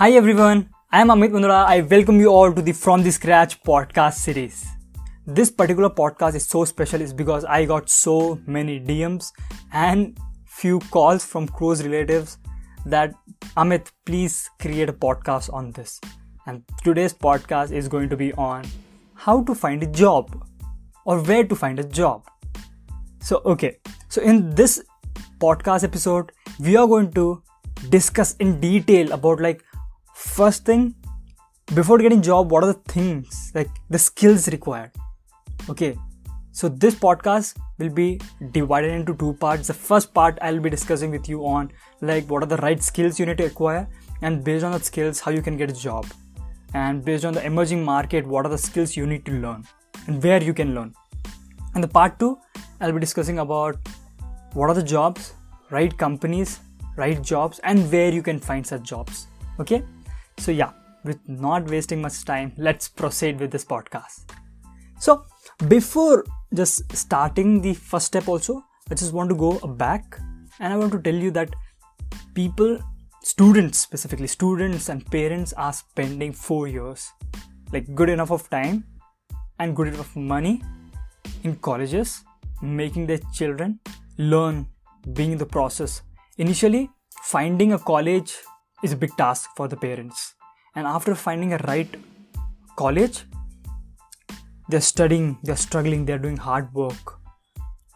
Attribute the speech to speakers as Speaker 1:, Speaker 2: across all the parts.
Speaker 1: Hi everyone, I am Amit Mundra. I welcome you all to the From the Scratch podcast series. This particular podcast is so special is because I got so many DMs and few calls from close relatives that Amit, please create a podcast on this. And today's podcast is going to be on how to find a job or where to find a job. So, okay, so in this podcast episode, we are going to discuss in detail about like first thing before getting job what are the things like the skills required? Okay so this podcast will be divided into two parts. The first part i'll be discussing with you on like what are the right skills you need to acquire and based on the skills how you can get a job. And based on the emerging market what are the skills you need to learn and where you can learn. And the part 2 i'll be discussing about what are the jobs right companies right jobs and where you can find such jobs. Okay so, yeah, with not wasting much time, let's proceed with this podcast. So, before just starting the first step, also, I just want to go back and I want to tell you that people, students specifically, students and parents are spending four years, like good enough of time and good enough money in colleges, making their children learn, being in the process. Initially, finding a college is a big task for the parents. And after finding a right college, they're studying, they're struggling, they're doing hard work,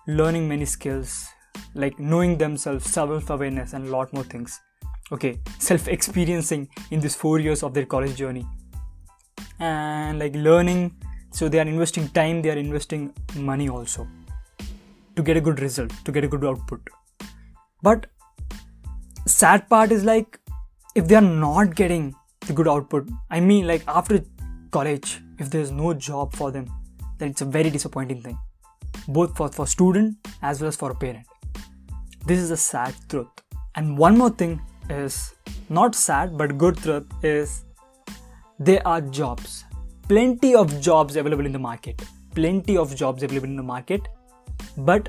Speaker 1: learning many skills, like knowing themselves, self awareness, and a lot more things. Okay, self experiencing in these four years of their college journey. And like learning, so they are investing time, they are investing money also to get a good result, to get a good output. But sad part is like if they are not getting the good output i mean like after college if there's no job for them then it's a very disappointing thing both for, for student as well as for a parent. This is a sad truth. And one more thing is not sad but good truth is there are jobs plenty of jobs available in the market plenty of jobs available in the market but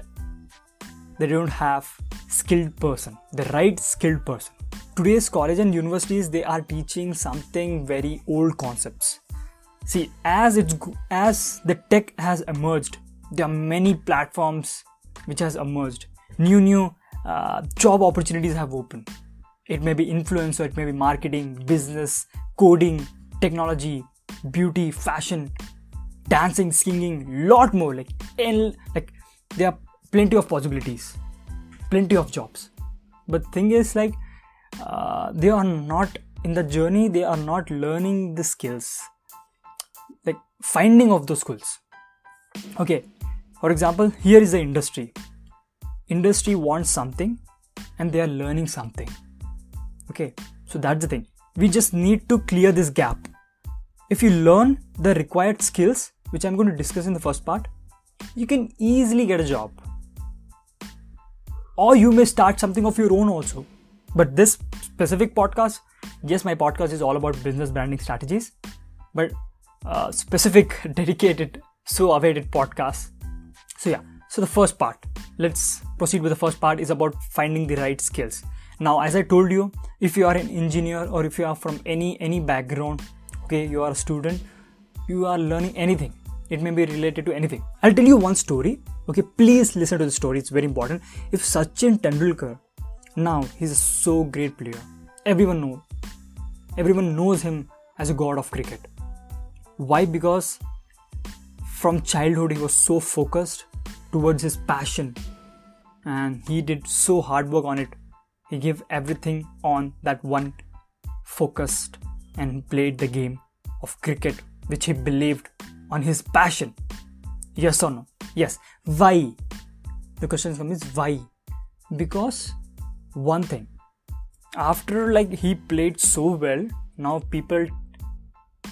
Speaker 1: they don't have skilled person the right skilled person today's college and universities they are teaching something very old concepts. See as it's as the tech has emerged there are many platforms which has emerged. New new uh, job opportunities have opened. It may be influencer it may be marketing business coding technology beauty fashion dancing singing lot more. Like in, like there are plenty of possibilities plenty of jobs. But thing is like uh, they are not in the journey they are not learning the skills. Like finding of those skills. Okay for example here is the industry. Industry wants something and they are learning something. Okay so that's the thing. We just need to clear this gap. If you learn the required skills which i'm going to discuss in the first part you can easily get a job. Or you may start something of your own also but this specific podcast, yes, my podcast is all about business branding strategies, but uh, specific, dedicated, so awaited podcast. So, yeah, so the first part, let's proceed with the first part is about finding the right skills. Now, as I told you, if you are an engineer or if you are from any any background, okay, you are a student, you are learning anything. It may be related to anything. I'll tell you one story. Okay, please listen to the story. It's very important. If Sachin Tendulkar now he's a so great player. Everyone knows. Everyone knows him as a god of cricket. Why? Because from childhood he was so focused towards his passion and he did so hard work on it. He gave everything on that one focused and played the game of cricket which he believed on his passion. Yes or no? Yes. Why? The question comes is why? Because one thing. After like he played so well now people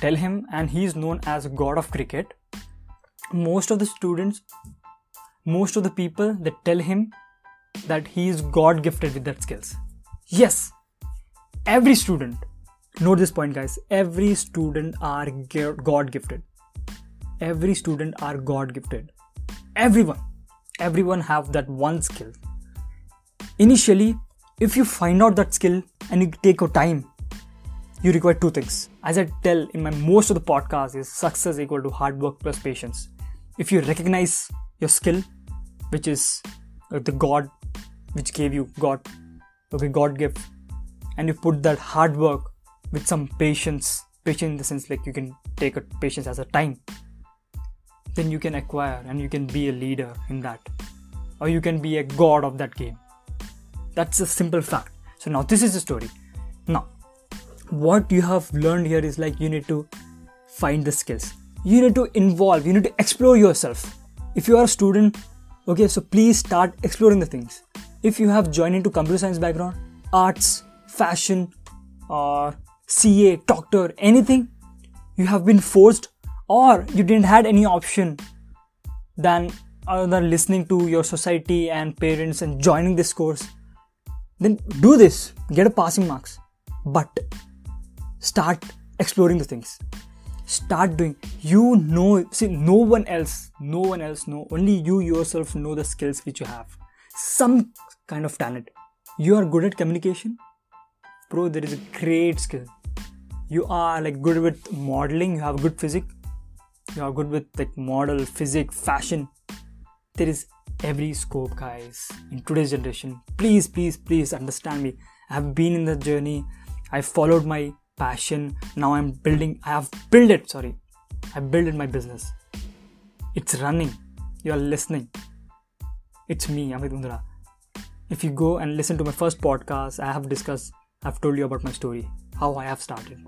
Speaker 1: tell him and he is known as god of cricket. Most of the students most of the people that tell him that he is god gifted with that skills. Yes every student note this point guys every student are god gifted. Every student are god gifted. Everyone everyone have that one skill. Initially if you find out that skill and you take your time you require two things. As I tell in my most of the podcast is success equal to hard work plus patience. If you recognize your skill, which is uh, the God which gave you God, okay, God gift, and you put that hard work with some patience, patience in the sense like you can take a patience as a time, then you can acquire and you can be a leader in that, or you can be a god of that game. That's a simple fact. So now this is the story. Now what you have learned here is like you need to find the skills you need to involve you need to explore yourself if you are a student okay so please start exploring the things if you have joined into computer science background arts fashion or ca doctor anything you have been forced or you didn't had any option than other listening to your society and parents and joining this course then do this. Get a passing marks. But start exploring the things. Start doing. You know see no one else no one else know. Only you yourself know the skills which you have. Some kind of talent. You are good at communication? Bro there is a great skill. You are like good with modeling. You have good physics you are good with like model physics fashion. There is every scope guys in today's generation. Please please please understand me. I have been in the journey. I followed my passion. Now i'm building i have built it sorry. I built my business. It's running. You're listening. It's me Amit Mundra if you go and listen to my first podcast i have discussed i've told you about my story how i have started.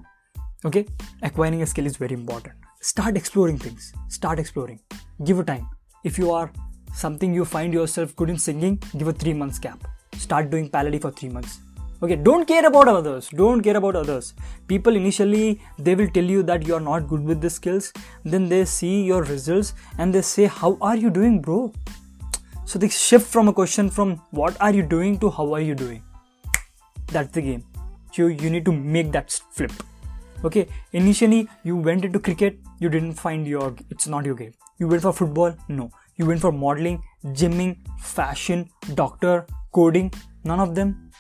Speaker 1: Okay? Acquiring a skill is very important. Start exploring things. Start exploring. Give a time. If you are something you find yourself good in singing give a three months gap. Start doing paladi for three months. Okay don't care about others. Don't care about others. People initially they will tell you that you are not good with the skills. Then they see your results and they say how are you doing bro? So they shift from a question from what are you doing? to how are you doing? That's the game. You you need to make that flip. Okay initially you went into cricket. You didn't find your it's not your game. You went for football? No you went for modeling gymming fashion doctor coding none of them.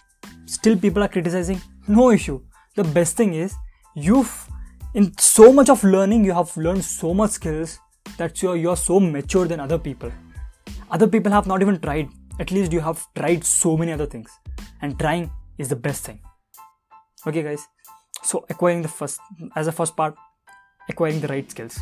Speaker 1: Still people are criticizing. No issue. The best thing is you've in so much of learning you have learned so much skills that you're you're so mature than other people. Other people have not even tried. At least you have tried so many other things. And trying is the best thing. Okay guys. So acquiring the first as a first part acquiring the right skills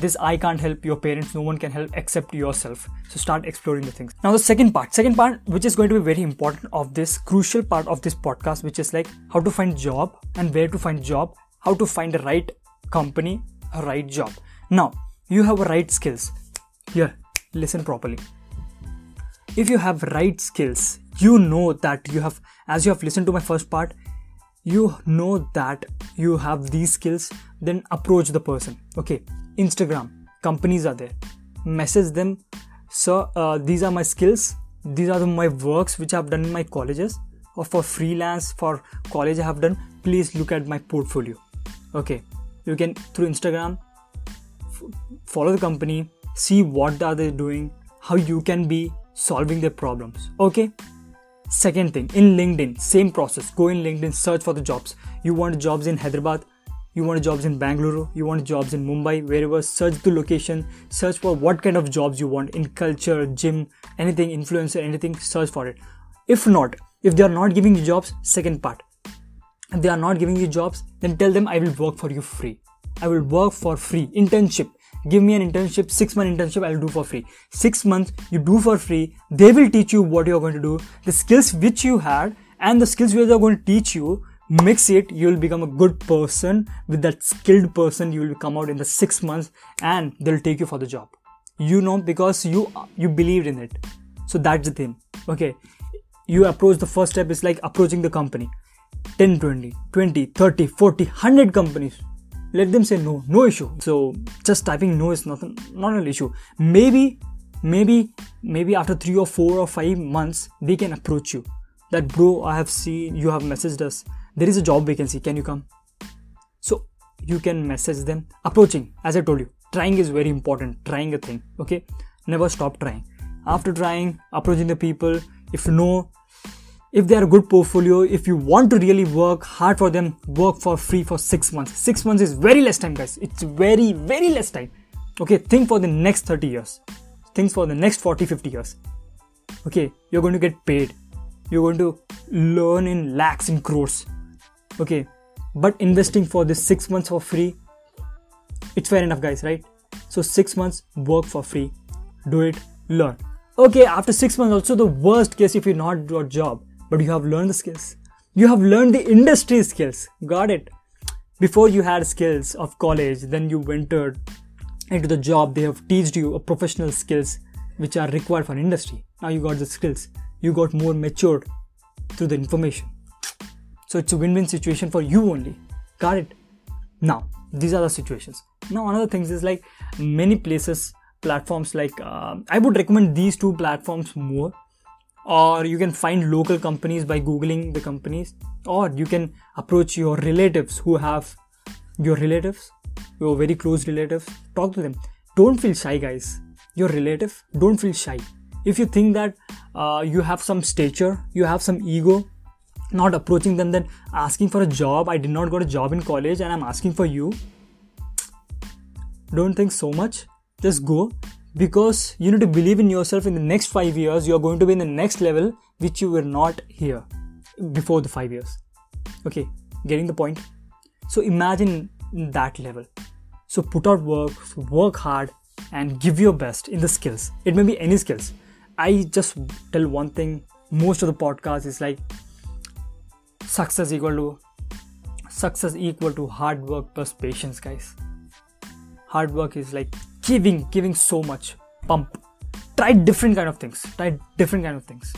Speaker 1: this i can't help your parents no one can help except yourself. So start exploring the things. Now the second part second part which is going to be very important of this crucial part of this podcast which is like how to find job and where to find job how to find the right company a right job. Now you have right skills. Here listen properly. If you have right skills you know that you have as you have listened to my first part you know that you have these skills then approach the person. Okay instagram. Companies are there. Message them so uh, these are my skills. These are the, my works which i've done in my colleges or for freelance for college i have done. Please look at my portfolio. Okay. You can through instagram f- follow the company see what are they doing how you can be solving their problems. Okay? Second thing in linkedin same process. Go in linkedin search for the jobs. You want jobs in hyderabad you want jobs in Bangalore, you want jobs in Mumbai, wherever, search the location, search for what kind of jobs you want in culture, gym, anything, influencer, anything, search for it. If not, if they are not giving you jobs, second part, if they are not giving you jobs, then tell them I will work for you free. I will work for free. Internship. Give me an internship, six month internship, I'll do for free. Six months, you do for free. They will teach you what you're going to do, the skills which you had, and the skills which they're going to teach you mix it you will become a good person. With that skilled person you will come out in the six months and they'll take you for the job. You know because you you believed in it. So that's the thing. Okay. You approach the first step is like approaching the company. 10 20 20 30 40 100 companies. Let them say no no issue. So just typing no is nothing not an issue. Maybe maybe maybe after 3 or 4 or 5 months they can approach you. That bro i have seen you have messaged us there is a job vacancy can you come so you can message them approaching as i told you trying is very important trying a thing okay never stop trying after trying approaching the people if no if they are a good portfolio, if you want to really work hard for them, work for free for six months. Six months is very less time, guys. It's very, very less time. Okay, think for the next 30 years. Think for the next 40, 50 years. Okay, you're going to get paid. You're going to learn in lakhs in crores. Okay, but investing for this six months for free, it's fair enough, guys, right? So, six months work for free. Do it, learn. Okay, after six months, also the worst case if you not got job but you have learned the skills. You have learned the industry skills. Got it? Before you had skills of college, then you entered into the job. They have taught you a professional skills which are required for industry. Now you got the skills. You got more matured through the information. So it's a win-win situation for you only. Got it? Now these are the situations. Now another things is like many places platforms like uh, I would recommend these two platforms more or you can find local companies by googling the companies or you can approach your relatives who have your relatives your very close relatives talk to them don't feel shy guys your relative don't feel shy if you think that uh, you have some stature you have some ego not approaching them then asking for a job. I did not got a job in college and i'm asking for you. Don't think so much. Just go. Because you need to believe in yourself in the next five years. You're going to be in the next level which you were not here before the five years. Okay getting the point? So imagine that level. So put out work work hard and give your best in the skills. It may be any skills. I just tell one thing. Most of the podcast is like success equal to success equal to hard work plus patience guys. Hard work is like giving giving so much pump. Try different kind of things try different kind of things.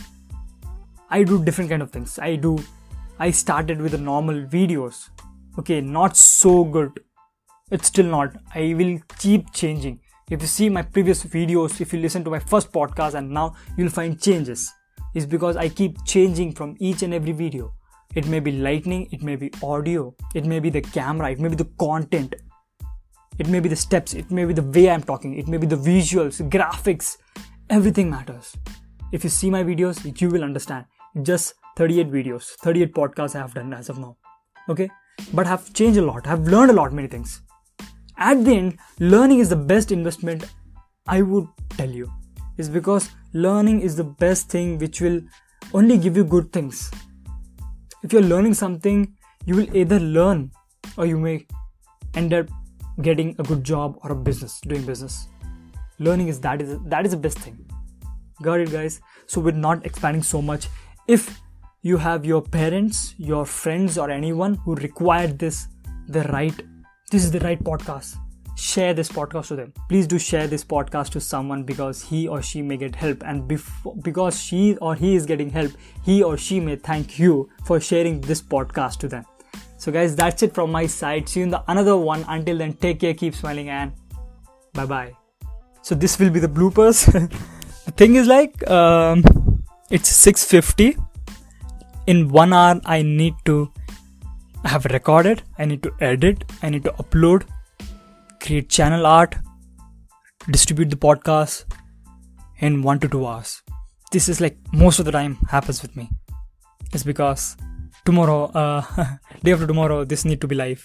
Speaker 1: I do different kind of things. I do i started with the normal videos. Okay not so good. It's still not. I will keep changing. If you see my previous videos if you listen to my first podcast and now you'll find changes. Is because i keep changing from each and every video it may be lightning it may be audio it may be the camera it may be the content it may be the steps, it may be the way I'm talking, it may be the visuals, graphics, everything matters. If you see my videos, you will understand. Just 38 videos, 38 podcasts I have done as of now. Okay? But I've changed a lot, I've learned a lot, many things. At the end, learning is the best investment I would tell you. Is because learning is the best thing which will only give you good things. If you're learning something, you will either learn or you may end up getting a good job or a business doing business. Learning is that is that is the best thing. Got it guys? So we're not expanding so much. If you have your parents your friends or anyone who required this the right this is the right podcast share this podcast to them please do share this podcast to someone because he or she may get help and before, because she or he is getting help he or she may thank you for sharing this podcast to them so, guys, that's it from my side. See you in the another one. Until then, take care, keep smiling, and bye bye. So, this will be the bloopers. the thing is like, um, it's 6:50. In one hour, I need to have recorded. I need to edit. I need to upload, create channel art, distribute the podcast in one to two hours. This is like most of the time happens with me. It's because tomorrow uh, day after tomorrow this need to be live